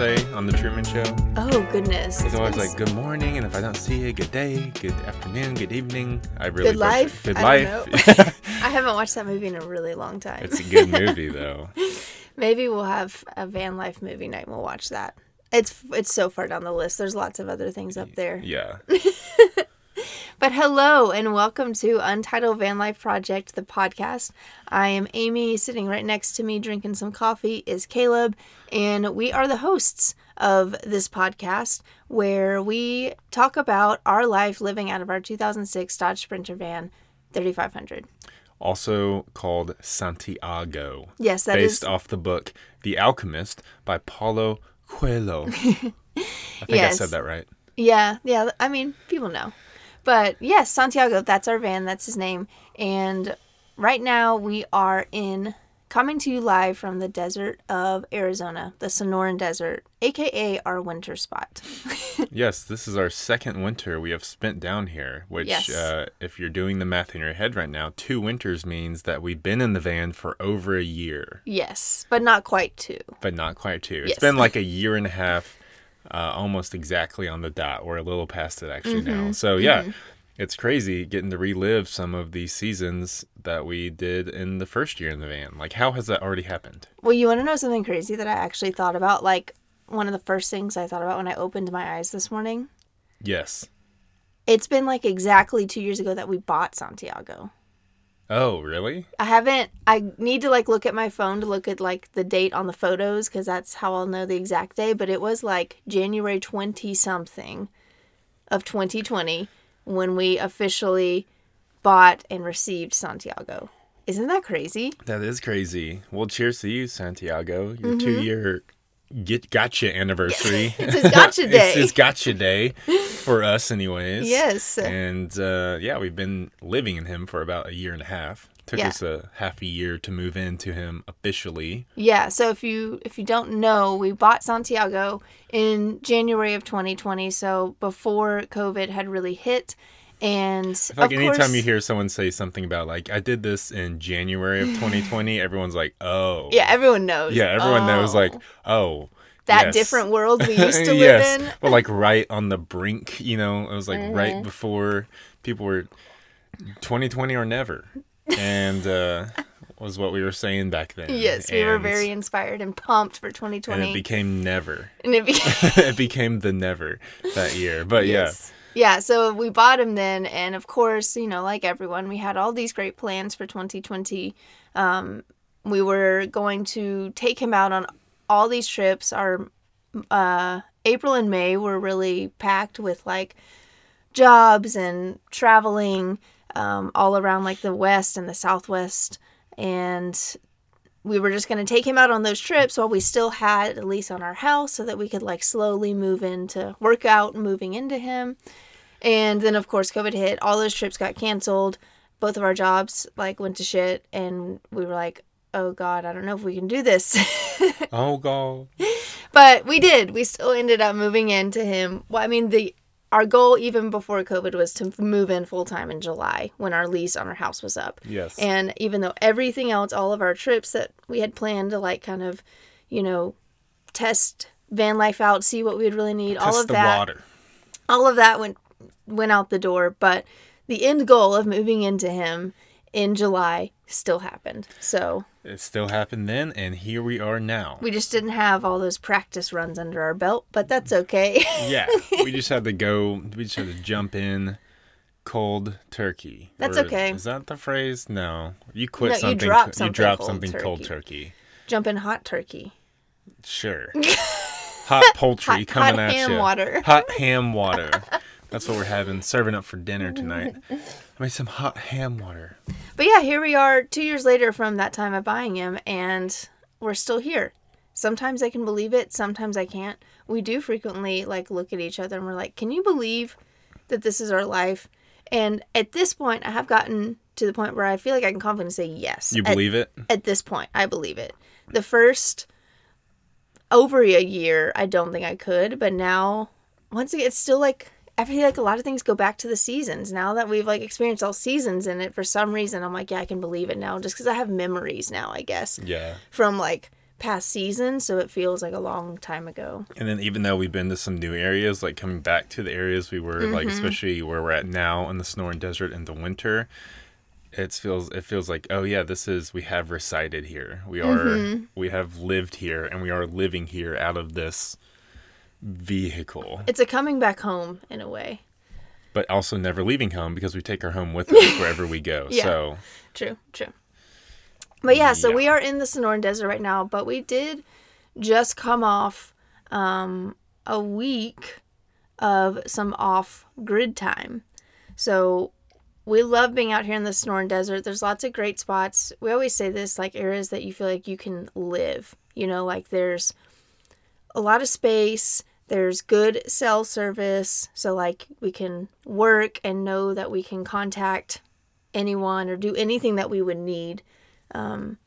what does Truman say on the Truman Show? Oh goodness. He's it's always like, "Good morning," and if I don't see you, good day, good afternoon, good evening. I really Good life. Good I life. don't know. I haven't watched that movie in a really long time. it's a good movie though. Maybe we'll have a van life movie night. and We'll watch that. It's it's so far down the list. There's lots of other things up there. Yeah. But hello and welcome to Untitled Van Life Project, the podcast. I am Amy. Sitting right next to me, drinking some coffee, is Caleb, and we are the hosts of this podcast where we talk about our life living out of our 2006 Dodge Sprinter van 3500. Also called Santiago. Yes, that based is off the book The Alchemist by Paulo Coelho. I think I said that right. Yeah, yeah. I mean, people know. But yes, Santiago, that's our van, that's his name. And right now we are in coming to you live from the desert of Arizona, the Sonoran Desert, aka our winter spot. Yes, this is our second winter we have spent down here, which, Yes. uh, if you're doing the math in your head right now, two winters means that we've been in the van for over a year, yes, but not quite two. but not quite two. Yes. It's been like a year and a half, uh, almost exactly on the dot. We're a little past it actually Mm-hmm. now. So, yeah, it's crazy getting to relive some of these seasons that we did in the first year in the van. Like, how has that already happened? Well, you want to know something crazy that I actually thought about? Like, one of the first things I thought about when I opened my eyes this morning. Yes. It's been like exactly two years ago that we bought Santiago. Oh, really? I haven't. I need to like look at my phone to look at like the date on the photos because that's how I'll know the exact day. But it was like January twenty something of 2020 when we officially bought and received Santiago. Isn't that crazy? That is crazy. Well, cheers to you, Santiago. Mm-hmm. Your two year get gotcha anniversary. It's his gotcha day. it's his gotcha day for us, anyways. Yes. And uh, yeah, we've been living in him for about a year and a half. Took Yeah. us a half a year to move into him officially. Yeah, so if you if you don't know, we bought Santiago in January of 2020, so before COVID had really hit. And I feel like anytime course, you hear someone say something about like I did this in January of 2020, everyone's like, oh, yeah, everyone knows. yeah. Everyone knows Oh. like, oh, that yes. different world we used to live yes. in. Mm-hmm. Well, like right on the brink, you know, it was like right before people were 2020 or never. And uh was what we were saying back then. Yes, we were very inspired and pumped for 2020. and it became never. And it became it became the never that year. But yes. Yeah, so we bought him then, and of course, you know, like everyone, we had all these great plans for 2020. Um, we were going to take him out on all these trips. Our uh, April and May were really packed with like jobs and traveling um, all around like the West and the Southwest. And we were just going to take him out on those trips while we still had a lease on our house so that we could like slowly move into work out moving into him. And then of course COVID hit. All those trips got canceled. Both of our jobs like went to shit and we were like, "Oh god, I don't know if we can do this." Oh god. but we did. We still ended up moving into him. Well, I mean, the our goal even before COVID was to move in full time in July when our lease on our house was up. Yes. And even though everything else, all of our trips that we had planned to like kind of, you know, test van life out, see what we would really need, all of the that, water. all of that went went out the door. But the end goal of moving into him in July still happened. So It still happened then and here we are now. we just didn't have all those practice runs under our belt, but that's okay. yeah. We just had to go we just had to jump in cold turkey. That's Or okay. Is that the phrase? No. You quit No, you something you something dropped cold something cold turkey. turkey. Jump in hot turkey. Sure. Hot poultry Hot- coming hot at ham you. water. Hot ham water. That's what we're having, serving up for dinner tonight. I made some hot ham water. But yeah, here we are two years later from that time of buying him, and we're still here. Sometimes I can believe it, sometimes I can't. We do frequently like look at each other and we're like, "Can you believe that this is our life?" And at this point, I have gotten to the point where I feel like I can confidently say yes. You At- believe it? at this point, I believe it. The first over a year, I don't think I could, but now once again, it's still like I feel like a lot of things go back to the seasons. Now that we've like experienced all seasons in it, for some reason, I'm like, yeah, I can believe it now, just because I have memories now, I guess, Yeah. from like past seasons, so it feels like a long time ago. And then even though we've been to some new areas, like coming back to the areas we were like, mm-hmm. especially where we're at now in the Sonoran Desert in the winter, it feels it feels like oh yeah, this is we have resided here. We are mm-hmm. we have lived here, and we are living here out of this vehicle, It's a coming back home in a way. but also never leaving home because we take our home with us wherever we go. Yeah. So True, true. But yeah, so we are in the Sonoran Desert right now, but we did just come off um, a week of some off grid time. So we love being out here in the Sonoran Desert. There's lots of great spots. We always say this like areas that you feel like you can live. You know, like there's a lot of space. There's good cell service. So, like, we can work and know that we can contact anyone or do anything that we would need. Um,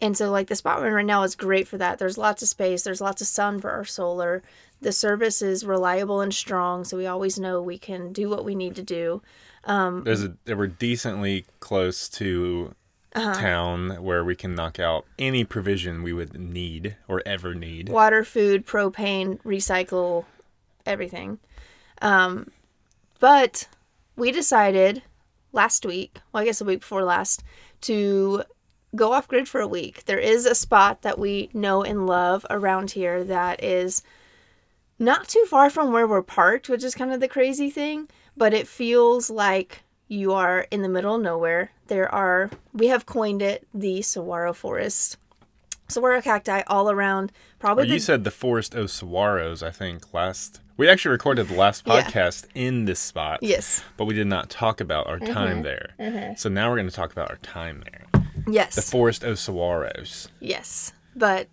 and so, like, the spot we're in right now is great for that. There's lots of space, there's lots of sun for our solar. The service is reliable and strong, so we always know we can do what we need to do. Um, there's a we're decently close to Uh-huh. town where we can knock out any provision we would need or ever need. water, food, propane, recycle, everything. Um, but we decided last week, well, I guess a week before last, to go off grid for a week. There is a spot that we know and love around here that is not too far from where we're parked, which is kind of the crazy thing, but it feels like you are in the middle of nowhere. There are, we have coined it the saguaro forest. Saguaro cacti all around. Probably Well, the you said the Forest of Saguaros, I think, last. We actually recorded the last Yeah. podcast in this spot. Yes. But we did not talk about our Mm-hmm. time there. So now we're going to talk about our time there. Yes. The Forest of Saguaros. yes. But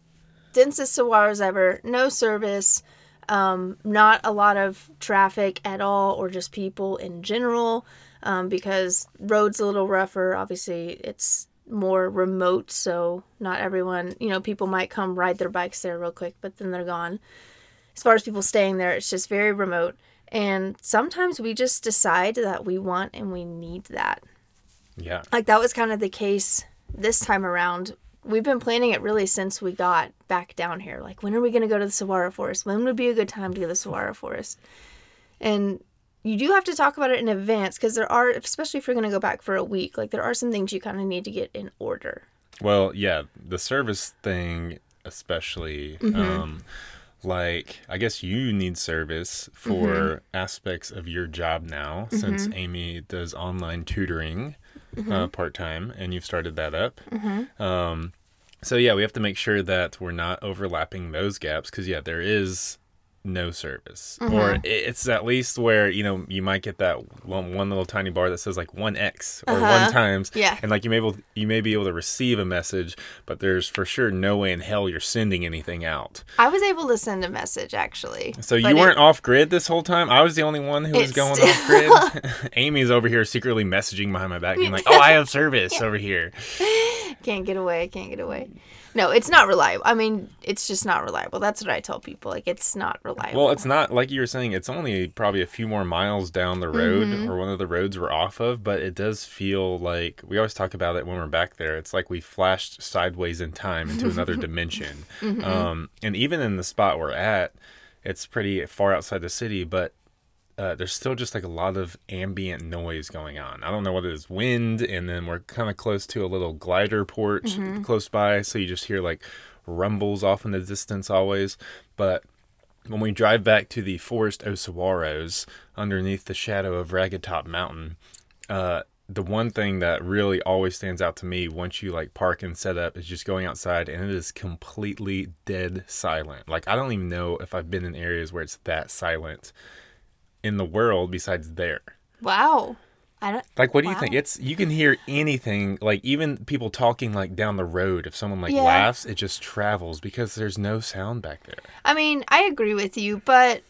densest saguaros ever. No service. Um, not a lot of traffic at all, or just people in general, um, because roads a little rougher. Obviously, it's more remote, so not everyone. You know, people might come ride their bikes there real quick, but then they're gone. As far as people staying there, it's just very remote. And sometimes we just decide that we want and we need that. Yeah. like that was kind of the case this time around. We've been planning it really since we got back down here. Like, when are we going to go to the saguaro forest? When would be a good time to go to the saguaro forest? And you do have to talk about it in advance because there are, especially if you're going to go back for a week, like there are some things you kind of need to get in order. Well, yeah, the service thing, especially. Mm-hmm. Um, like, I guess you need service for Mm-hmm. aspects of your job now, since Amy does online tutoring Mm-hmm. uh, part time, and you've started that up. Um, so yeah, we have to make sure that we're not overlapping those gaps, because yeah, there is no service, Mm-hmm. or it's at least where you know you might get that one, one little tiny bar that says like one X or Uh-huh. one times, Yeah. and like you may able you may be able to receive a message, but there's for sure no way in hell you're sending anything out. I was able to send a message actually. So you weren't off grid this whole time. I was the only one who was going off grid. Amy's over here secretly messaging behind my back, being like, "Oh, I have service over here." can't get away, can't get away. No, it's not reliable. I mean, it's just not reliable. That's what I tell people. Like, it's not reliable. Well, it's not like you were saying. It's only probably a few more miles down the road, Mm-hmm. or one of the roads we're off of. But it does feel like we always talk about it when we're back there. It's like we flashed sideways in time into another dimension. Mm-hmm. Um, and even in the spot we're at, it's pretty far outside the city, but uh, there's still just like a lot of ambient noise going on. I don't know whether it is, wind, and then we're kind of close to a little glider port Mm-hmm. close by, so you just hear like rumbles off in the distance always. But when we drive back to the Forest of Saguaros underneath the shadow of Ragged Top Mountain, uh, the one thing that really always stands out to me once you like park and set up is just going outside and it is completely dead silent. Like I don't even know if I've been in areas where it's that silent in the world besides there. wow. I don't. Like what do you think? It's you can hear anything, like even people talking like down the road. If someone like Yeah. laughs, it just travels because there's no sound back there. I mean, I agree with you, but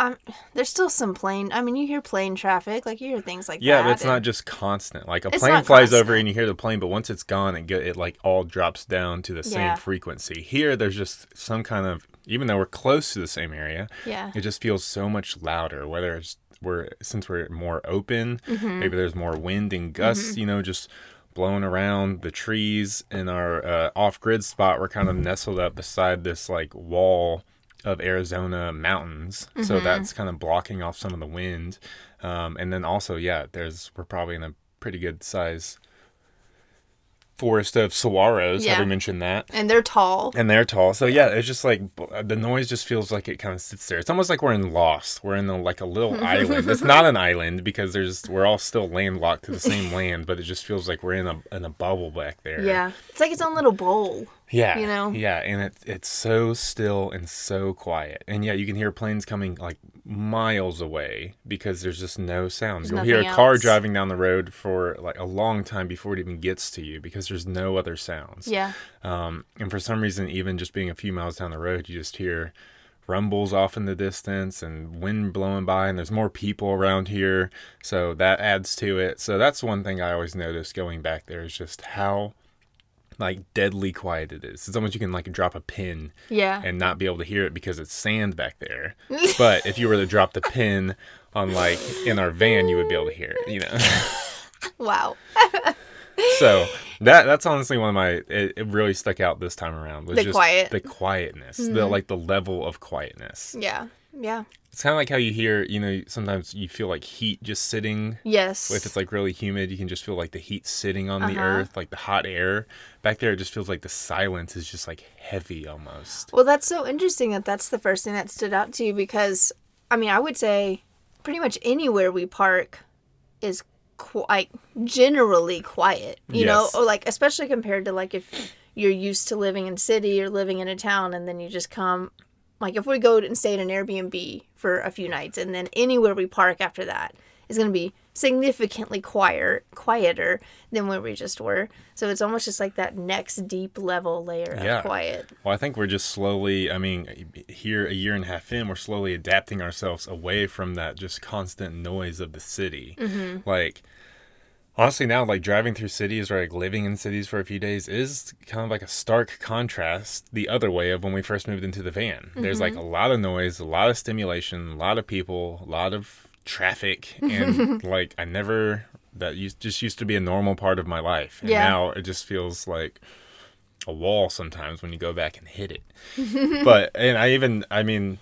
um, there's still some plane. I mean, you hear plane traffic, like you hear things like Yeah, that. but it's not just constant. Like a plane flies over and you hear the plane, but once it's gone, it get it like all drops down to the same frequency. Here, there's just some kind of even though we're close to the same area, Yeah. it just feels so much louder. Whether it's we're since we're more open, Mm-hmm. maybe there's more wind and gusts, you know, just blowing around. The trees in our uh, off grid spot were kind of nestled up beside this like wall of Arizona mountains. So that's kind of blocking off some of the wind. Um, and then also, yeah, there's we're probably in a pretty good size forest of saguaros. Yeah. Have we mentioned that? And they're tall. and they're tall. So yeah, it's just like uh, the noise just feels like it kind of sits there. It's almost like we're in Lost. We're in the, like a little island. It's not an island because there's we're all still landlocked to the same land, but it just feels like we're in a in a bubble back there. Yeah. It's like its own little bowl. Yeah. You know? Yeah, and it it's so still and so quiet. And yeah, you can hear planes coming like miles away because there's just no sound. There's You'll hear a nothing car else. driving down the road for like a long time before it even gets to you because there's no other sounds. Yeah. Um, and for some reason, even just being a few miles down the road, you just hear rumbles off in the distance and wind blowing by, and there's more people around here. So that adds to it. So that's one thing I always notice going back there is just how like deadly quiet it is. It's almost you can like drop a pin Yeah. and not be able to hear it because it's sand back there. but if you were to drop the pin on like in our van, you would be able to hear it, you know. wow. so that that's honestly one of my it, it really stuck out this time around was The just quiet. the quietness the mm-hmm. like the level of quietness Yeah. Yeah. it's kind of like how you hear you know sometimes you feel like heat just sitting Yes. if it's like really humid you can just feel like the heat sitting on the Uh-huh. earth like the hot air back there it just feels like the silence is just like heavy almost Well, that's so interesting that that's the first thing that stood out to you because, I mean, I would say pretty much anywhere we park is quite generally quiet, you know, or like especially compared to like if you're used to living in city or living in a town and then you just come, like if we go and stay in an Airbnb for a few nights and then anywhere we park after that is going to be significantly quieter, quieter than where we just were. So it's almost just like that next deep level layer Yeah. of quiet. Well, I think we're just slowly, I mean, here a year and a half in, we're slowly adapting ourselves away from that just constant noise of the city. Mm-hmm. Like, honestly, now, like driving through cities or like living in cities for a few days is kind of like a stark contrast the other way of when we first moved into the van. There's like a Mm-hmm. lot of noise, a lot of stimulation, a lot of people, a lot of traffic. And like, I never, that used, just used to be a normal part of my life. And Yeah. now it just feels like, a wall sometimes when you go back and hit it. but and I even I mean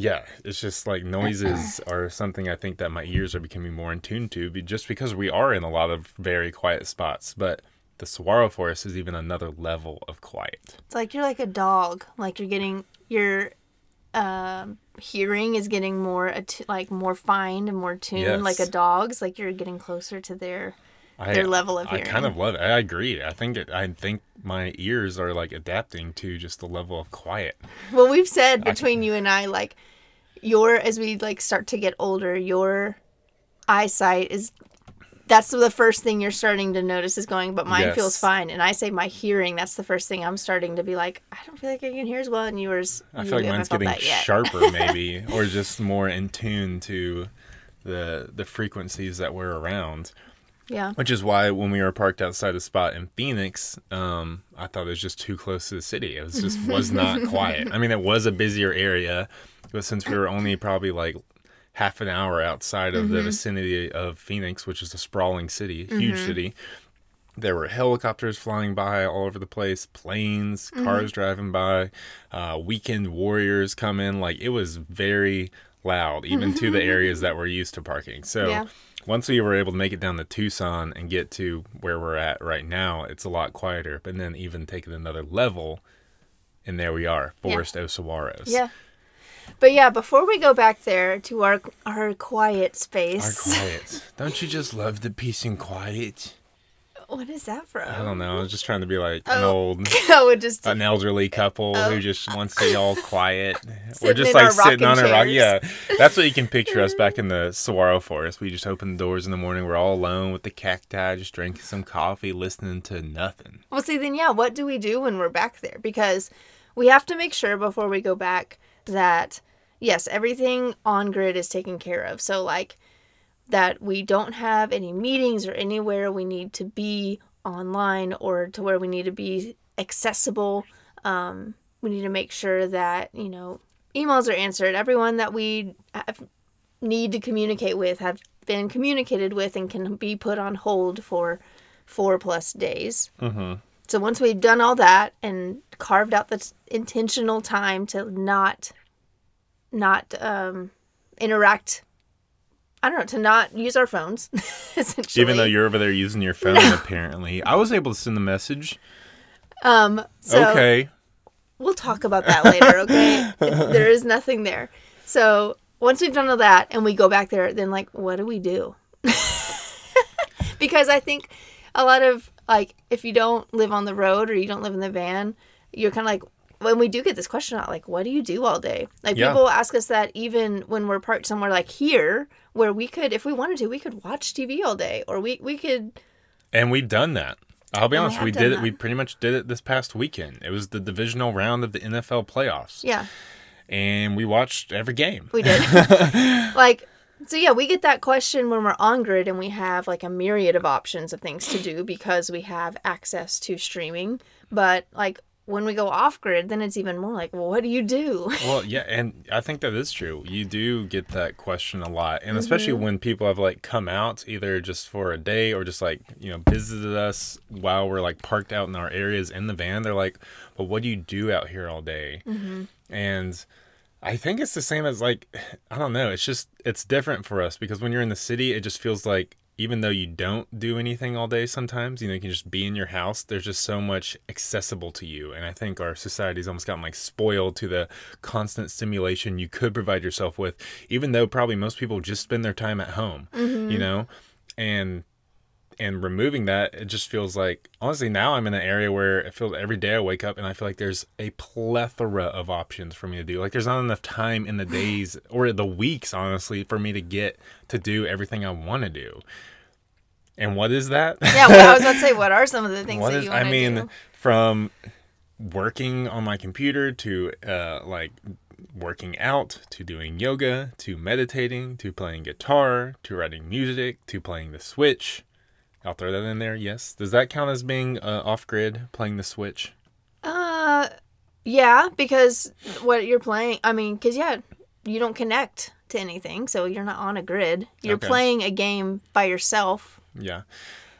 yeah, it's just like noises are something I think that my ears are becoming more in tune to just because we are in a lot of very quiet spots, but the saguaro forest is even another level of quiet. It's like you're like a dog. Like you're getting your um, hearing is getting more like more fine and more tuned. Like a dog's. Like you're getting closer to their. I, Their level of hearing. I kind of love it. I agree. I think it, I think my ears are like adapting to just the level of quiet. Well, we've said between you and I, like your as we like start to get older, your eyesight is. That's the first thing you're starting to notice is going, but mine feels fine. And I say my hearing, that's the first thing I'm starting to be like, I don't feel like I can hear as well. And yours, I you feel like mine's getting sharper maybe or just more in tune to the the frequencies that we're around. Yeah. Which is why when we were parked outside a spot in Phoenix, um, I thought it was just too close to the city. It was just was not quiet. I mean, it was a busier area, but since we were only probably like half an hour outside of the mm-hmm. vicinity of Phoenix, which is a sprawling city, huge mm-hmm. city, there were helicopters flying by all over the place, planes, mm-hmm. cars driving by, uh, weekend warriors come in. Like it was very loud, even to the areas that we're used to parking. So Yeah. once we were able to make it down to Tucson and get to where we're at right now, it's a lot quieter. But then even taking another level, and there we are, Forest of Saguaros. Yeah. But yeah, before we go back there to our our quiet space. Our quiet. Don't you just love the peace and quiet? What is that from? I don't know. I was just trying to be like an Oh. old I would just an elderly couple who oh. just wants to be all quiet. We're Oh. Just like sitting on a rock. Yeah, that's what you can picture us back in the saguaro forest. We just open the doors in the morning. We're all alone with the cacti, just drinking some coffee, listening to nothing. Well, see, then yeah, what do we do when we're back there? Because we have to make sure before we go back that yes, everything on grid is taken care of. So like that we don't have any meetings or anywhere we need to be online or to where we need to be accessible. Um, we need to make sure that you know emails are answered. Everyone that we have, need to communicate with have been communicated with and can be put on hold for four plus days. Mm-hmm. So once we've done all that and carved out the t- intentional time to not, not um, interact. I don't know to not use our phones. essentially, Even though you're over there using your phone, apparently, I was able to send the message. um, so okay. we'll talk about that later. Okay, there is nothing there. So once we've done all that and we go back there, then like, what do we do? because I think a lot of like, if you don't live on the road or you don't live in the van, you're kind of like. When we do get this question out, like, what do you do all day? Like, Yeah. people ask us that even when we're parked somewhere like here, where we could, if we wanted to, we could watch TV all day, or we we could And we've done that. I'll be And honest, we, done did it. that. We pretty much did it this past weekend. It was the divisional round of the NFL playoffs, yeah, and we watched every game. We did. like, so yeah, we get that question when we're on grid and we have like a myriad of options of things to do because we have access to streaming. But like when we go off grid, then it's even more like, well, what do you do? Well, yeah, and I think that is true. You do get that question a lot, and especially mm-hmm. when people have like come out either just for a day or just like you know visited us while we're like parked out in our areas in the van. They're like, "Well, what do you do out here all day?" Mm-hmm. And I think it's the same as like I don't know. It's just it's different for us because when you're in the city, it just feels like even though you don't do anything all day sometimes, you know, you can just be in your house. There's just so much accessible to you. And I think our society's almost gotten like spoiled to the constant stimulation you could provide yourself with, even though probably most people just spend their time at home, you mm-hmm. know? And and removing that, it just feels like honestly now I'm in an area where I feel every day I wake up and I feel like there's a plethora of options for me to do. Like there's not enough time in the days or the weeks, honestly, for me to get to do everything I want to do. And what is that? yeah, well, I was about to say, what are some of the things that is you want I to mean, do? from working on my computer to uh, like working out to doing yoga to meditating to playing guitar to writing music to playing the Switch. I'll throw that in there. Yes. Does that count as being uh, off grid playing the Switch? Uh, yeah, because what you're playing, I mean, because yeah, you don't connect to anything, so you're not on a grid. You're Okay. playing a game by yourself. Yeah.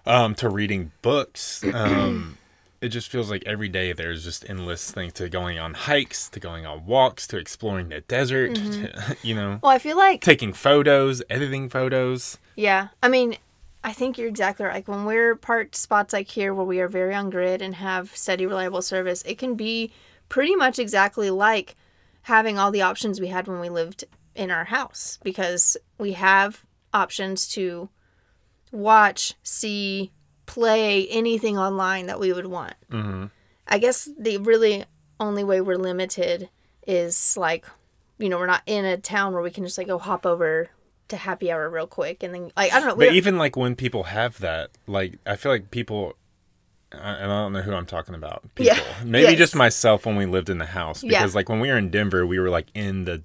Um, to reading books. Um, it just feels like every day there's just endless things to going on hikes, to going on walks, to exploring the desert, to, you know, Well, I feel like taking photos, editing photos. Yeah, I mean, I think you're exactly right. Like when we're parked spots like here where we are very on grid and have steady, reliable service, it can be pretty much exactly like having all the options we had when we lived in our house because we have options to watch, see, play anything online that we would want. Mm-hmm. I guess the really only way we're limited is like, you know, we're not in a town where we can just like go hop over to happy hour real quick and then like I don't know. But don't- even like when people have that, like I feel like people, I- and I don't know who I'm talking about. People, Yeah. maybe Yes. just myself when we lived in the house Yeah. because like when we were in Denver, we were like in the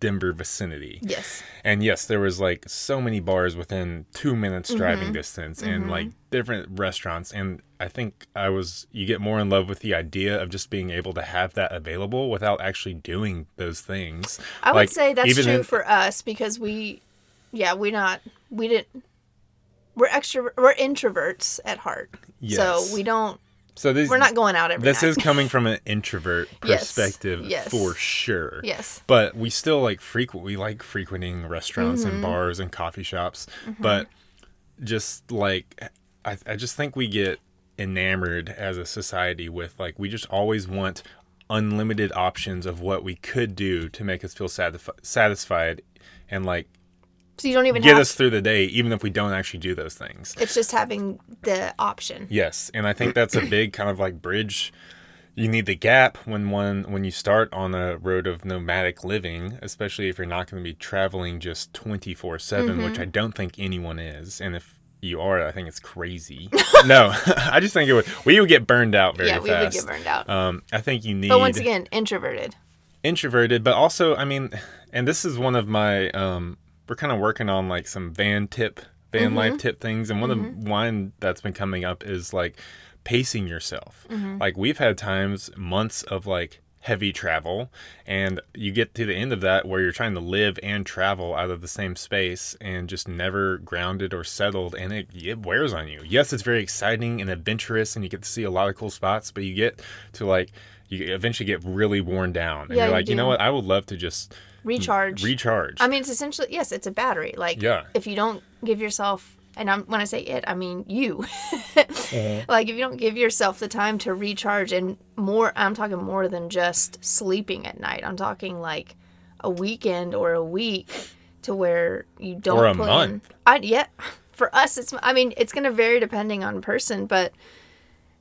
Denver vicinity. yes. And yes, there was like so many bars within two minutes Mm-hmm. driving distance and like different restaurants. And I think I was, you get more in love with the idea of just being able to have that available without actually doing those things. I would say that's true in- for us because we, yeah, we not we didn't. We're extra. We're introverts at heart, Yes. so we don't. So this, We're not going out every this night. is coming from an introvert perspective Yes. for sure. yes. But we still like frequent, we like frequenting restaurants Mm-hmm. and bars and coffee shops. But just like, I, I just think we get enamored as a society with like, we just always want unlimited options of what we could do to make us feel satisfi- satisfied and like So you don't even get have. us through the day, even if we don't actually do those things. it's just having the option. Yes, and I think that's a big kind of like bridge. You need the gap when one when you start on a road of nomadic living, especially if you're not going to be traveling just twenty four seven, which I don't think anyone is. And if you are, I think it's crazy. no, I just think it would. We would get burned out very yeah, we would fast. get burned out. Um, I think you need but once again, introverted. introverted, but also, I mean, and this is one of my, um, we're kind of working on like some van tip, van life mm-hmm. tip things. And one of mm-hmm. the one that's been coming up is like pacing yourself. Mm-hmm. Like we've had times, months of like heavy travel and you get to the end of that where you're trying to live and travel out of the same space and just never grounded or settled and it, it wears on you. Yes it's very exciting and adventurous and you get to see a lot of cool spots but you get to like you eventually get really worn down and Yeah, you're like you know what? I would love to just recharge. recharge I mean, it's essentially yes, it's a battery. Like Yeah. if you don't give yourself, and I'm when I say it, I mean you. Uh-huh. Like if you don't give yourself the time to recharge, and more, I'm talking more than just sleeping at night. I'm talking like a weekend or a week to where you don't Or a put month. I yeah. For us, it's. I mean, it's gonna vary depending on person, but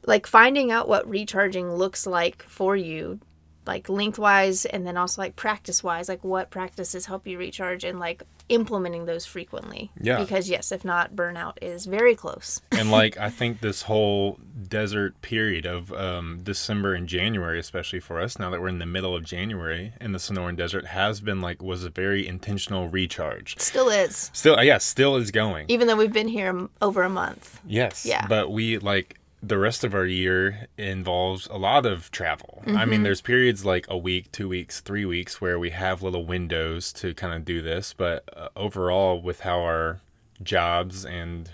like finding out what recharging looks like for you like lengthwise and then also like practice wise like what practices help you recharge and like implementing those frequently Yeah. because yes if not burnout is very close and like I think this whole desert period of um, December and January, especially for us now that we're in the middle of January in the Sonoran Desert, has been like was a very intentional recharge. still is Still, yeah, still is going. even though we've been here over a month Yes. Yeah. But we like the rest of our year involves a lot of travel. I Mm-hmm. mean, there's periods like a week, two weeks, three weeks where we have little windows to kind of do this. But uh, overall, with how our jobs and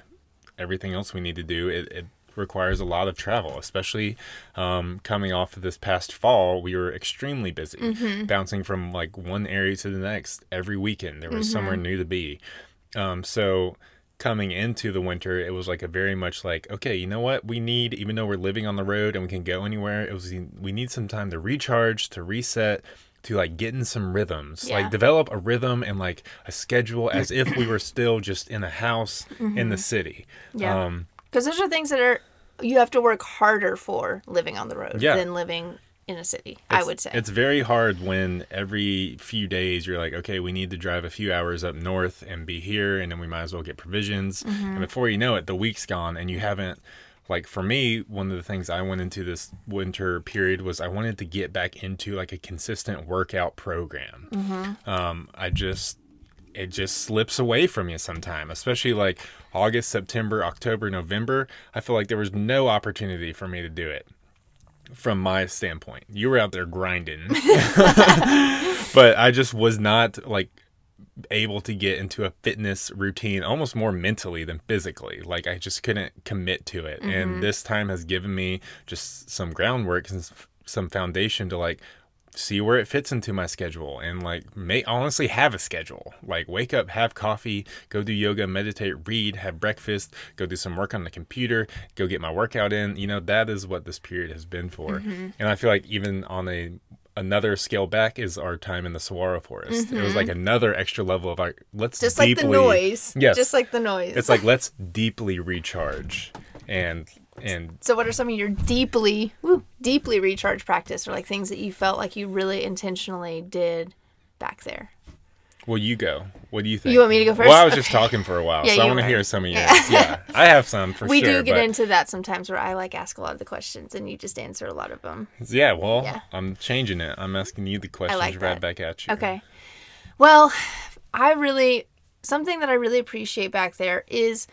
everything else we need to do, it, it requires a lot of travel, especially um, coming off of this past fall. We were extremely busy, Mm-hmm. bouncing from like one area to the next every weekend. There was somewhere Mm-hmm. new to be. Um, so coming into the winter, it was like a very much like, okay, you know what? We need, even though we're living on the road and we can go anywhere, it was we need some time to recharge, to reset, to like get in some rhythms, Yeah. like develop a rhythm and like a schedule as if we were still just in a house in the city. Mm-hmm. Yeah. Um, because those are things that are you have to work harder for living on the road Yeah. than living in a city i would say It's very hard when every few days you're like, okay, we need to drive a few hours up north and be here, and then we might as well get provisions. Mm-hmm. And before you know it, the week's gone, and you haven't. Like for me, one of the things I went into this winter period was I wanted to get back into like a consistent workout program. Mm-hmm. Um, I just it just slips away from you sometime, especially like August, September, October, November. I feel like there was no opportunity for me to do it from my standpoint. You were out there grinding. but I just was not like able to get into a fitness routine almost more mentally than physically. Like I just couldn't commit to it. And mm-hmm. this time has given me just some groundwork and some foundation to like see where it fits into my schedule and like may honestly have a schedule. Like wake up have coffee go do yoga meditate read have breakfast go do some work on the computer go get my workout in. You know that is what this period has been for. Mm-hmm. And i feel like even on a another scale back is our time in the saguaro forest. It was like mm-hmm. another extra level of like let's just like the noise. Yes. Just like the noise. It's like let's deeply recharge and and So, what are some of your deeply, woo, deeply recharge practice, or like things that you felt like you really intentionally did back there? Well, you go. What do you think? You want me to go first? Well, I was just talking for a while, Yeah, so I want to hear some of yours. Yeah. Yeah, I have some for sure. we do get but, into that sometimes, where I like ask a lot of the questions, and you just answer a lot of them. Yeah, well, Yeah. I'm changing it. I'm asking you the questions like right back at you. Okay. Well, I really something that I really appreciate back there is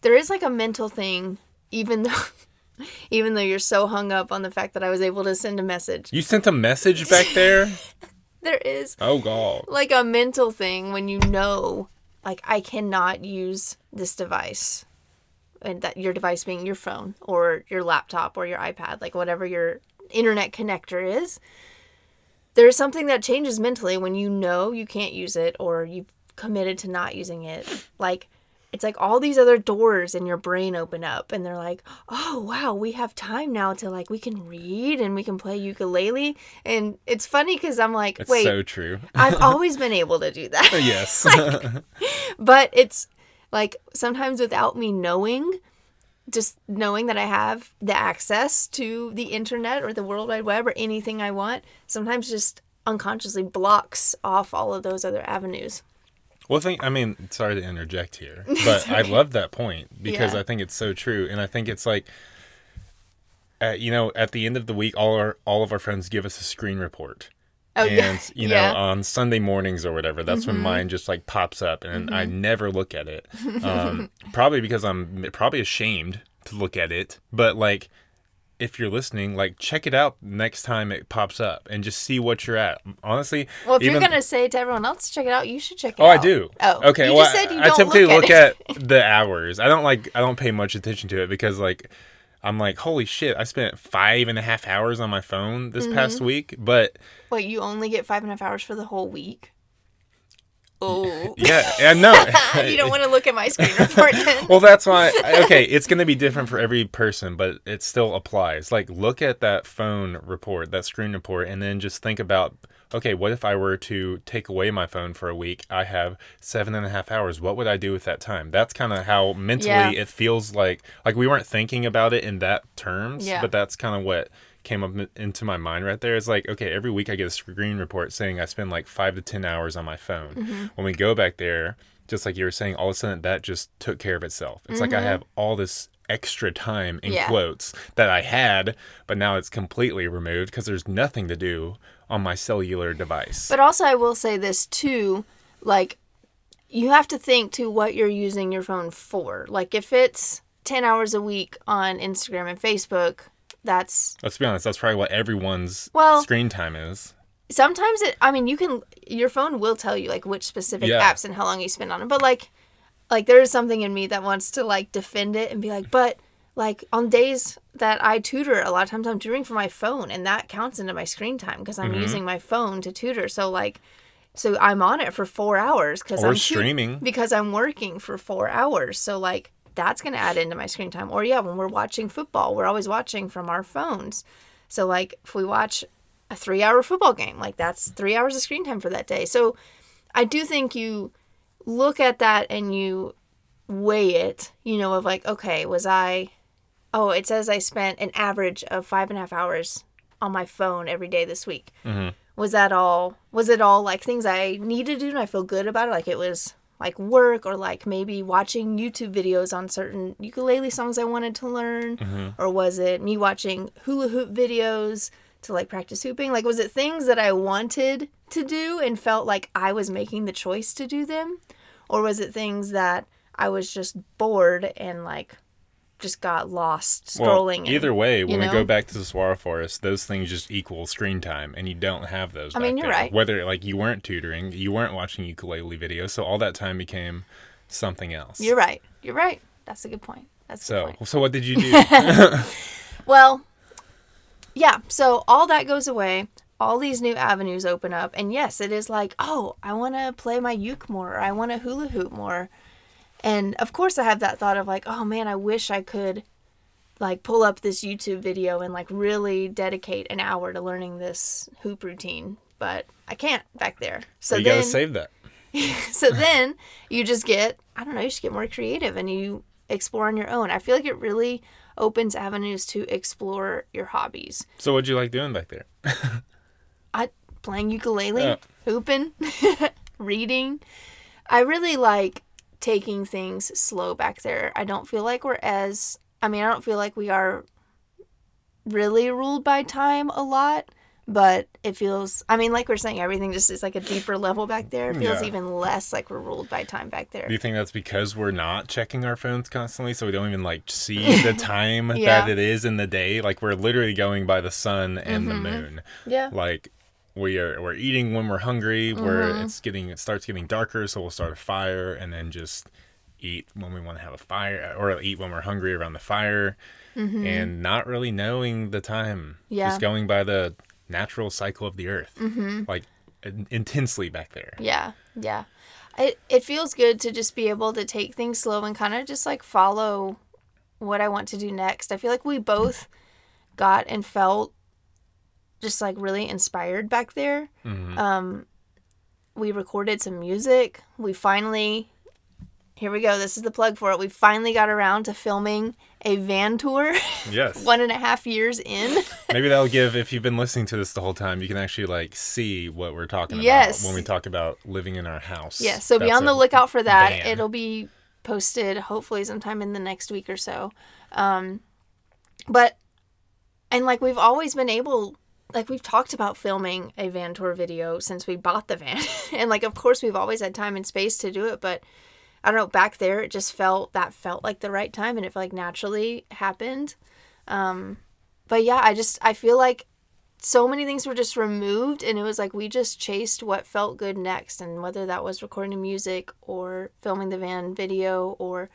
there is like a mental thing, even though even though you're so hung up on the fact that I was able to send a message. You sent a message back there? There is Oh, God. like a mental thing when you know like I cannot use this device and that your device being your phone or your laptop or your iPad like whatever your internet connector is there is something that changes mentally when you know you can't use it or you've committed to not using it like it's like all these other doors in your brain open up and they're like oh wow we have time now to like we can read and we can play ukulele and it's funny because i'm like It's wait so true. I've always been able to do that. yes. but it's like sometimes without me knowing, just knowing that I have the access to the internet or the World Wide Web or anything I want, sometimes just unconsciously blocks off all of those other avenues. Well, think I mean, sorry to interject here, but I love that point because Yeah. I think it's so true, and I think it's like, uh, you know, at the end of the week, all our all of our friends give us a screen report, Oh, and yeah. you know, Yeah. Mm-hmm. on Sunday mornings or whatever, that's when mine just like pops up, and I never look at it, um, probably because I'm probably ashamed to look at it, but like. If you're listening, like check it out next time it pops up and just see what you're at. Honestly, Well, if even- you're gonna say to everyone else to check it out, you should check it Oh, out. I do. Oh, okay. You well, just said you I, I don't typically look, look at, at, the hours. I don't like. I don't pay much attention to it because like. I'm like, holy shit! I spent five and a half hours on my phone this past Mm-hmm. week, but Wait, you only get five and a half hours for the whole week. Oh. yeah, and no, you don't want to look at my screen report then. well, that's why. Okay, it's going to be different for every person, but it still applies. Like, look at that phone report, that screen report, and then just think about okay, what if I were to take away my phone for a week? I have seven and a half hours. What would I do with that time? That's kind of how mentally Yeah. it feels like. Like, we weren't thinking about it in that terms, Yeah. but that's kind of what came up into my mind right there. It's like, okay, every week I get a screen report saying I spend like five to 10 hours on my phone. Mm-hmm. When we go back there, just like you were saying, all of a sudden that just took care of itself. It's like I have all this extra time in Mm-hmm. Yeah. quotes that I had, but now it's completely removed because there's nothing to do on my cellular device. But also, I will say this too, like you have to think to what you're using your phone for. Like if it's ten hours a week on Instagram and Facebook, that's Let's be honest, that's probably what everyone's Well- screen time is. sometimes it. I mean, you can your phone will tell you like which specific Yeah. apps and how long you spend on it. But like, like there is something in me that wants to like defend it and be like, but like on days that I tutor, a lot of times I'm tutoring from my phone, and that counts into my screen time because Mm-hmm. I'm using my phone to tutor. So like, so I'm on it for four hours because Or I'm tut- streaming. because I'm working for four hours. So like that's gonna add into my screen time. Or yeah, when we're watching football, we're always watching from our phones. So like if we watch a three hour football game, like that's three hours of screen time for that day. So I do think you look at that and you weigh it, you know, of like, okay, was I oh, it says I spent an average of five and a half hours on my phone every day this week. Mm-hmm. Was that all? Was it all like things I needed to do and I feel good about it? Like it was like work or like maybe watching YouTube videos on certain ukulele songs I wanted to learn? Mm-hmm. Or was it me watching hula hoop videos to like practice hooping? Like, was it things that I wanted to do and felt like I was making the choice to do them? Or was it things that I was just bored and like just got lost Well, scrolling? and- either way, when we go back to the Saguaro Forest, those things just equal screen time, and you don't have those. I mean, you're there. right. Whether like you weren't tutoring, you weren't watching ukulele videos, so all that time became something else. You're right. You're right. That's a good point. That's so, point. so what did you do? Well, yeah, so all that goes away. All these new avenues open up. And yes, it is like, oh, I want to play my uke more. Or I want to hula hoop more. And of course, I have that thought of like, oh man, I wish I could like pull up this YouTube video and like really dedicate an hour to learning this hoop routine. But I can't back there. So you then, gotta save that. so then you just get i don't know you just get more creative and you explore on your own i feel like it really opens avenues to explore your hobbies So, what'd you like doing back there? i playing ukulele Yeah. hooping reading i really like taking things slow back there i don't feel like we're as i mean i don't feel like we are really ruled by time a lot but it feels i mean like we're saying everything just is like a deeper level back there it feels Yeah. even less like we're ruled by time back there Do you think that's because we're not checking our phones constantly, so we don't even like see the time Yeah. that it is in the day? Like we're literally going by the sun and the Mm-hmm. moon. yeah Like we are we're eating when we're hungry, where Mm-hmm. it's getting it starts getting darker, so we'll start a fire and then just eat when we want to have a fire or eat when we're hungry around the fire and not really knowing the time. Mm-hmm. Yeah. Just going by the natural cycle of the earth. Mm-hmm. Like in- intensely back there. Yeah, yeah. It it feels good to just be able to take things slow and kind of just like follow what I want to do next. I feel like we both got and felt just like really inspired back there. Mhm. Um, we recorded some music. We finally, here we go. This is the plug for it. We finally got around to filming a van tour. Yes. one and a half years in. Maybe that'll give if you've been listening to this the whole time, you can actually like see what we're talking Yes. about when we talk about living in our house. Yeah, so be on the lookout for that. van. It'll be posted hopefully sometime in the next week or so. Um, but and like we've always been able like we've talked about filming a van tour video since we bought the van. and like of course we've always had time and space to do it, but I don't know, back there it just felt that felt like the right time and it felt like naturally happened. Um but yeah, I just I feel like so many things were just removed and it was like we just chased what felt good next and whether that was recording music or filming the van video or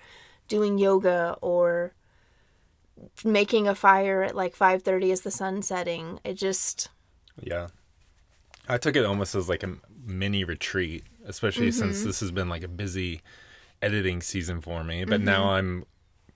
doing yoga or making a fire at like 5:30 as the sun setting. It just Yeah. I took it almost as like a mini retreat, especially mm-hmm. since this has been like a busy editing season for me. But mm-hmm. now I'm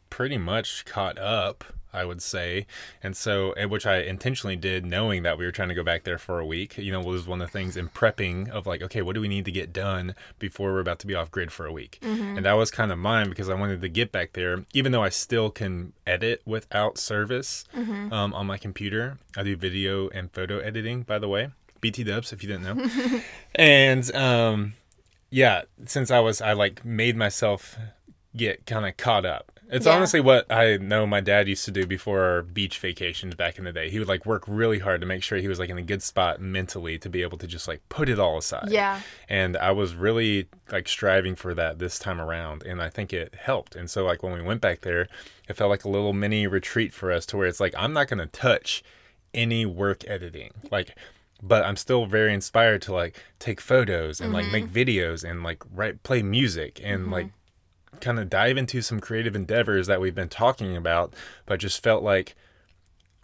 pretty much caught up, I would say. And so, which I intentionally did knowing that we were trying to go back there for a week, you know, was one of the things in prepping of like, okay, what do we need to get done before we're about to be off grid for a week? And that was kind of mine because I wanted to get back there, even though I still can edit without service um, on my computer. I do video and photo editing, by the way. BT dubs, if you didn't know. and um, yeah, since I was, I like made myself get kind of caught up. It's Yeah. honestly what I know my dad used to do before our beach vacations back in the day. He would like work really hard to make sure he was like in a good spot mentally to be able to just like put it all aside. Yeah. And I was really like striving for that this time around. And I think it helped. And so, like, when we went back there, it felt like a little mini retreat for us to where it's like, I'm not going to touch any work editing. Like, but I'm still very inspired to like take photos and like make mm-hmm. videos and like write, play music and mm-hmm. like kind of dive into some creative endeavors that we've been talking about, but just felt like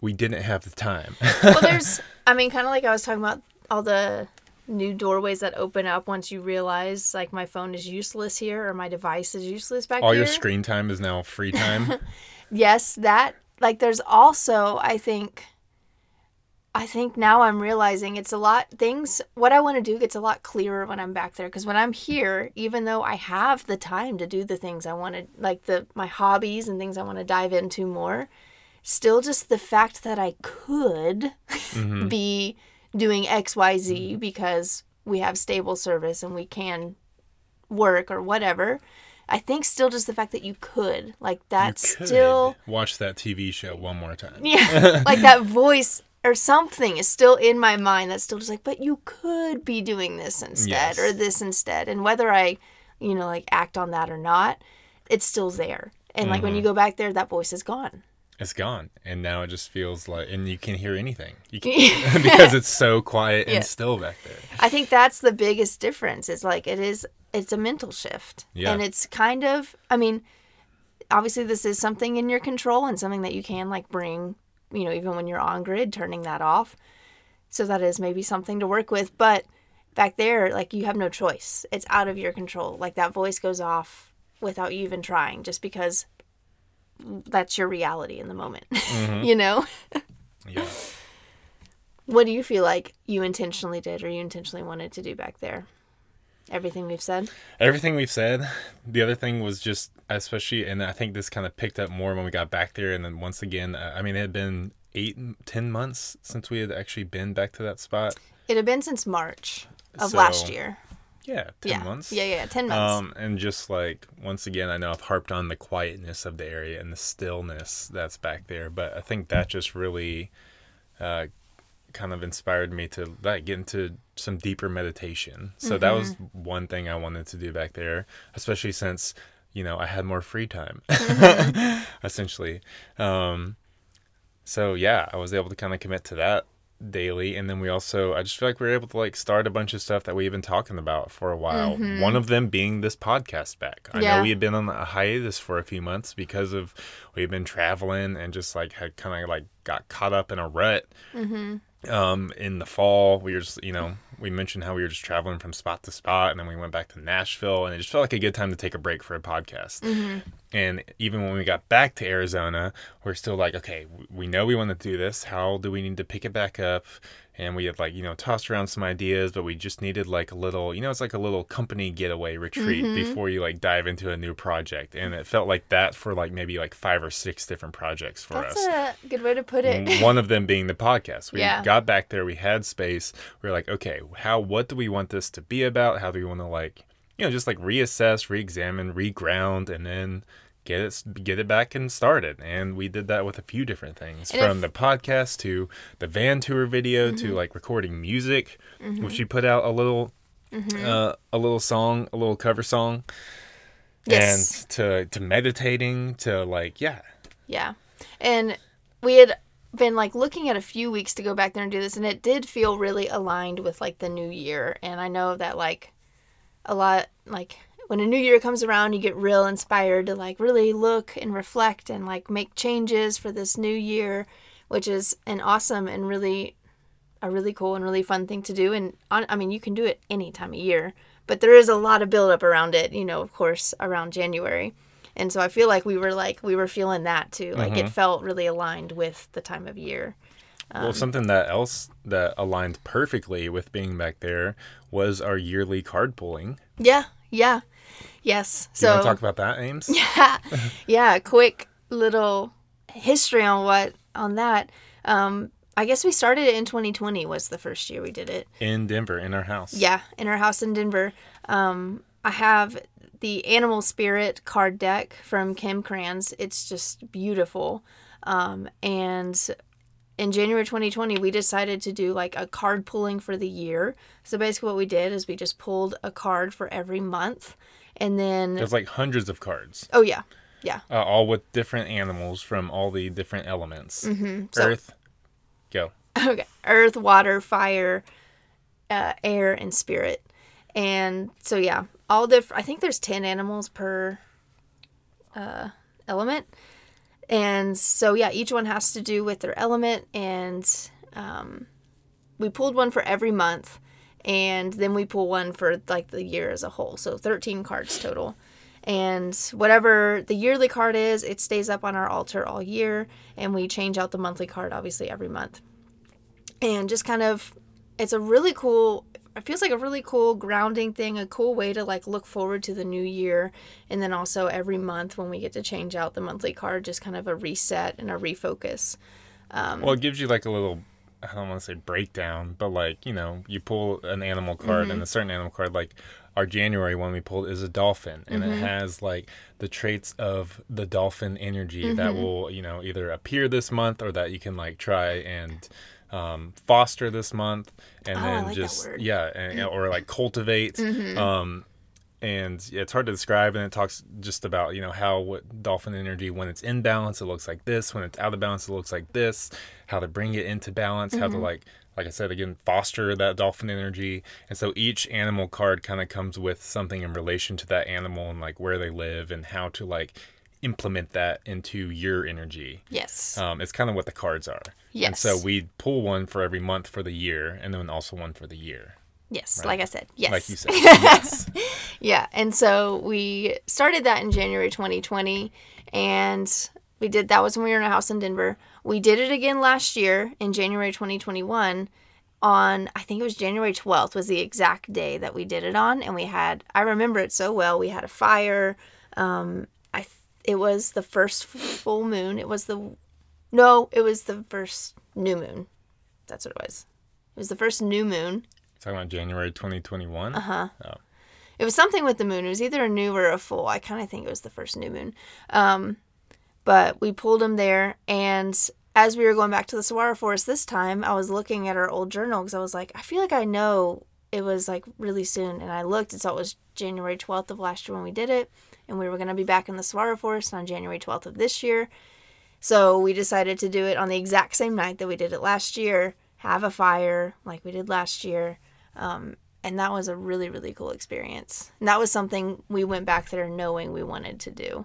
we didn't have the time. well, there's, I mean, kind of like I was talking about all the new doorways that open up once you realize, like, my phone is useless here or my device is useless back All here. your screen time is now free time. yes, that, like, there's also, I think, I think now I'm realizing it's a lot, things, what I want to do gets a lot clearer when I'm back there. Because when I'm here, even though I have the time to do the things I want to, like, the, my hobbies and things I want to dive into more, still just the fact that I could Mm-hmm. be doing XYZ because we have stable service and we can work or whatever. I think still just the fact that you could, like that's Could still watch that TV show one more time. yeah, like that voice or something is still in my mind that's still just like, but you could be doing this instead Yes. or this instead. And whether I, you know, like act on that or not, it's still there. And like Mm-hmm. when you go back there, that voice is gone. It's gone, and now it just feels like, and you can't hear anything you can, because it's so quiet and still back there. I think that's the biggest difference. Is like it is it's a mental shift. Yeah. And it's kind of I mean, obviously this is something in your control and something that you can like bring, you know, even when you're on grid, turning that off. So that is maybe something to work with. But back there, like you have no choice. It's out of your control. Like that voice goes off without you even trying, just because that's your reality in the moment. Mm-hmm. you know? Yeah. What do you feel like you intentionally did or you intentionally wanted to do back there? Everything we've said? Everything we've said. The other thing was just, especially, and I think this kind of picked up more when we got back there. And then once again, uh, I mean, it had been eight, ten months since we had actually been back to that spot. It had been since March of last year. Yeah, ten yeah. months. Yeah, yeah, 10 months. Um, and just like once again, I know I've harped on the quietness of the area and the stillness that's back there, but I think that just really uh, kind of inspired me to like get into some deeper meditation. So that was one thing I wanted to do back there, especially since you know I had more free time, mm-hmm. essentially. Um, so yeah, I was able to kind of commit to that daily. And then we also i just feel like we were able to like start a bunch of stuff that we've been talking about for a while. Mm-hmm. One of them being this podcast back. I Yeah. know we had been on a hiatus for a few months because of we've been traveling and just like had kind of like got caught up in a rut mm-hmm. Um in the fall we were just you know we mentioned how we were just traveling from spot to spot and then we went back to nashville and it just felt like a good time to take a break for a podcast and even when we got back to arizona we're still like okay we know we want to do this how do we need to pick it back up and we had like you know tossed around some ideas but we just needed like a little you know it's like a little company getaway retreat mm-hmm. before you like dive into a new project and it felt like that for like maybe like five or six different projects for That's us a good way to put it. one of them being the podcast. We Yeah. got back there, we had space. We were like, okay, how what do we want this to be about? How do we want to like, you know, just like reassess, re-examine, reground and then get it get it back and started. And we did that with a few different things And from if- the podcast to the van tour video Mm-hmm. to like recording music, which we put out a little Mm-hmm. uh, a little song, a little cover song. Yes. And to to meditating to like yeah, Yeah. And we had been like looking at a few weeks to go back there and do this, and it did feel really aligned with like the new year. And I know that like a lot like when a new year comes around, you get real inspired to like really look and reflect and like make changes for this new year, which is an awesome and really a really cool and really fun thing to do. And on, I mean, you can do it any time of year, but there is a lot of buildup around it, you know, of course, around January. And so I feel like we were like, we were feeling that too. Like it felt really aligned with the time of year. Um, well, something that else that aligned perfectly with being back there was our yearly card pulling. Yeah. Yeah. Yes. Do you want So, to talk about that, Ames? yeah. Yeah. Quick little history on what, on that. Um, I guess we started it in 2020 was the first year we did it. In Denver, in our house. Yeah, in our house in Denver. Um, I have the Animal Spirit card deck from Kim Krans. It's just beautiful. Um, and in January 2020, we decided to do like a card pulling for the year. So basically, what we did is we just pulled a card for every month. And then, There's like hundreds of cards, oh, yeah. Yeah. uh, all with different animals from all the different elements. Mm-hmm. So- Earth, go. okay earth water fire uh, air and spirit and so yeah all different i think there's 10 animals per uh, element and so yeah each one has to do with their element and um, we pulled one for every month and then we pull one for like the year as a whole. So 13 cards total. And whatever the yearly card is it stays up on our altar all year. And we change out the monthly card obviously every month. And just kind of it's a really cool it feels like a really cool grounding thing a cool way to like look forward to the new year. And then also every month when we get to change out the monthly card just kind of a reset and a refocus. Um, well, it gives you like a little, I don't want to say breakdown, but like, you know, you pull an animal card Mm-hmm. and a certain animal card, like our January one we pulled is a dolphin and Mm-hmm. it has like the traits of the dolphin energy that Mm-hmm. will, you know, either appear this month or that you can like try and um, foster this month and Oh, then like just, yeah, and, or like cultivate. Mm-hmm. Um, and yeah, it's hard to describe and it talks just about you know how what dolphin energy when it's in balance it looks like this when it's out of balance it looks like this how to bring it into balance how to like like i said again foster that dolphin energy and so each animal card kind of comes with something in relation to that animal and like where they live and how to like implement that into your energy. Yes. Um, it's kind of what the cards are. And so Yes. we pull one for every month for the year and then also one for the year yes like i said yes like you said yes Yeah, and so we started that in January 2020, and we did that was when we were in a house in Denver. We did it again last year in January 2021. On I think it was January 12th was the exact day that we did it on, and we had I remember it so well. We had a fire. Um, I th- it was the first full moon. It was the no, it was the first new moon. That's what it was. It was the first new moon. Talking about january 2021 uh-huh It was something with the moon. It was either a new or a full. I kind of think it was the first new moon. Um, but we pulled him there, and as we were going back to the saguaro forest this time, I was looking at our old journal because I was like, I feel like I know it was like really soon, and I looked and saw it was January twelfth of last year when we did it, and we were gonna be back in the saguaro forest on January twelfth of this year. So we decided to do it on the exact same night that we did it last year. Have a fire like we did last year. Um, and that was a really really cool experience and that was something we went back there knowing we wanted to do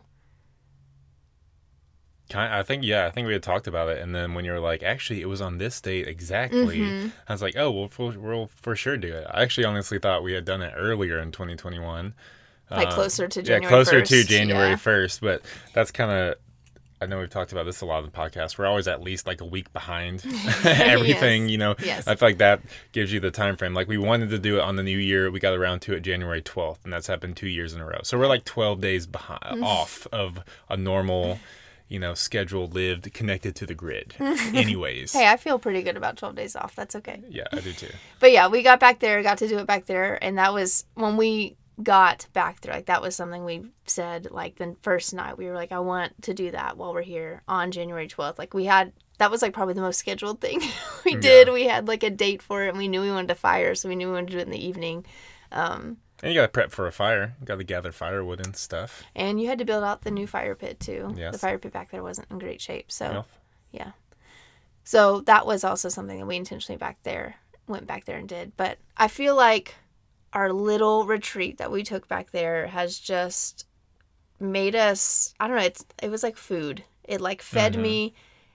Kind I think yeah, I think we had talked about it, and then when you were like, actually, it was on this date exactly. Mm-hmm. I was like, oh, we'll for, we'll for sure do it. I actually honestly thought we had done it earlier in 2021. like Um, closer to yeah, January closer 1st. to January Yeah. 1st, but that's kind of. I know we've talked about this a lot in the podcast. We're always at least like a week behind everything, Yes. you know. Yes. I feel like that gives you the time frame. Like we wanted to do it on the new year, we got around to it January 12th, and that's happened 2 years in a row. So we're like 12 days behind Mm. off of a normal, you know, schedule lived connected to the grid. Anyways. hey i feel pretty good about 12 days off that's okay Yeah, I do too. but yeah we got back there got to do it back there and that was when we got back there like that was something we said like the first night we were like i want to do that while we're here on january 12th like we had that was like probably the most scheduled thing we did we had like a date for it and we knew we wanted to fire so we knew we wanted to do it in the evening Um And you got to prep for a fire. You got to gather firewood and stuff. And you had to build out the new fire pit too. Yes. The fire pit back there wasn't in great shape. So know? yeah. So that was also something that we intentionally back there went back there and did. But I feel like our little retreat that we took back there has just made us I don't know, it's it was like food. It like fed Mhm. me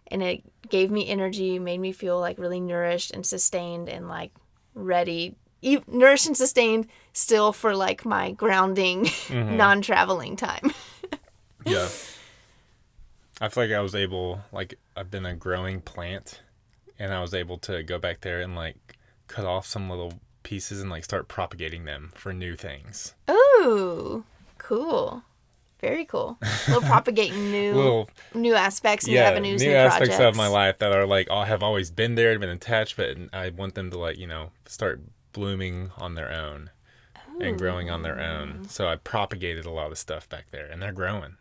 and it gave me energy, made me feel like really nourished and sustained and like ready e- nourished and sustained still for like my grounding Mhm. non-traveling time. Yeah. I feel like I was able, like, I've been a growing plant, and I was able to go back there and, like, cut off some little pieces and, like, start propagating them for new things. Ooh, cool. Very cool. We'll propagate new Little, new aspects, new yeah, avenues, new new, aspects projects. of my life that are, like, all have always been there, been attached, but I want them to, like, you know, start blooming on their own and growing on their own. So I propagated a lot of stuff back there, and they're growing,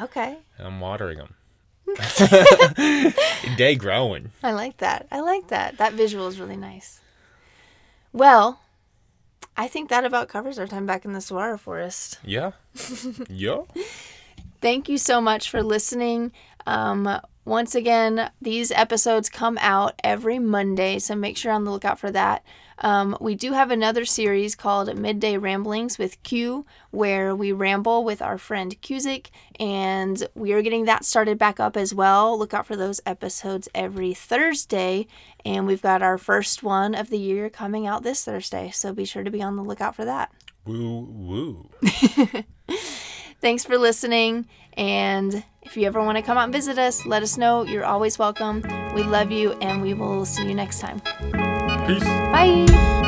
Okay. and I'm watering them. they growing. I like that. I like that. That visual is really nice. Well, I think that about covers our time back in the Saguaro Forest. Yeah. yeah. Thank you so much for listening. Um, once again, these episodes come out every Monday, so make sure you're on the lookout for that. Um, we do have another series called Midday Ramblings with Q, where we ramble with our friend Cusick, and we are getting that started back up as well. Look out for those episodes every Thursday, and we've got our first one of the year coming out this Thursday, so be sure to be on the lookout for that. Woo woo. Thanks for listening. And if you ever want to come out and visit us, let us know. You're always welcome. We love you, and we will see you next time. Peace. Bye.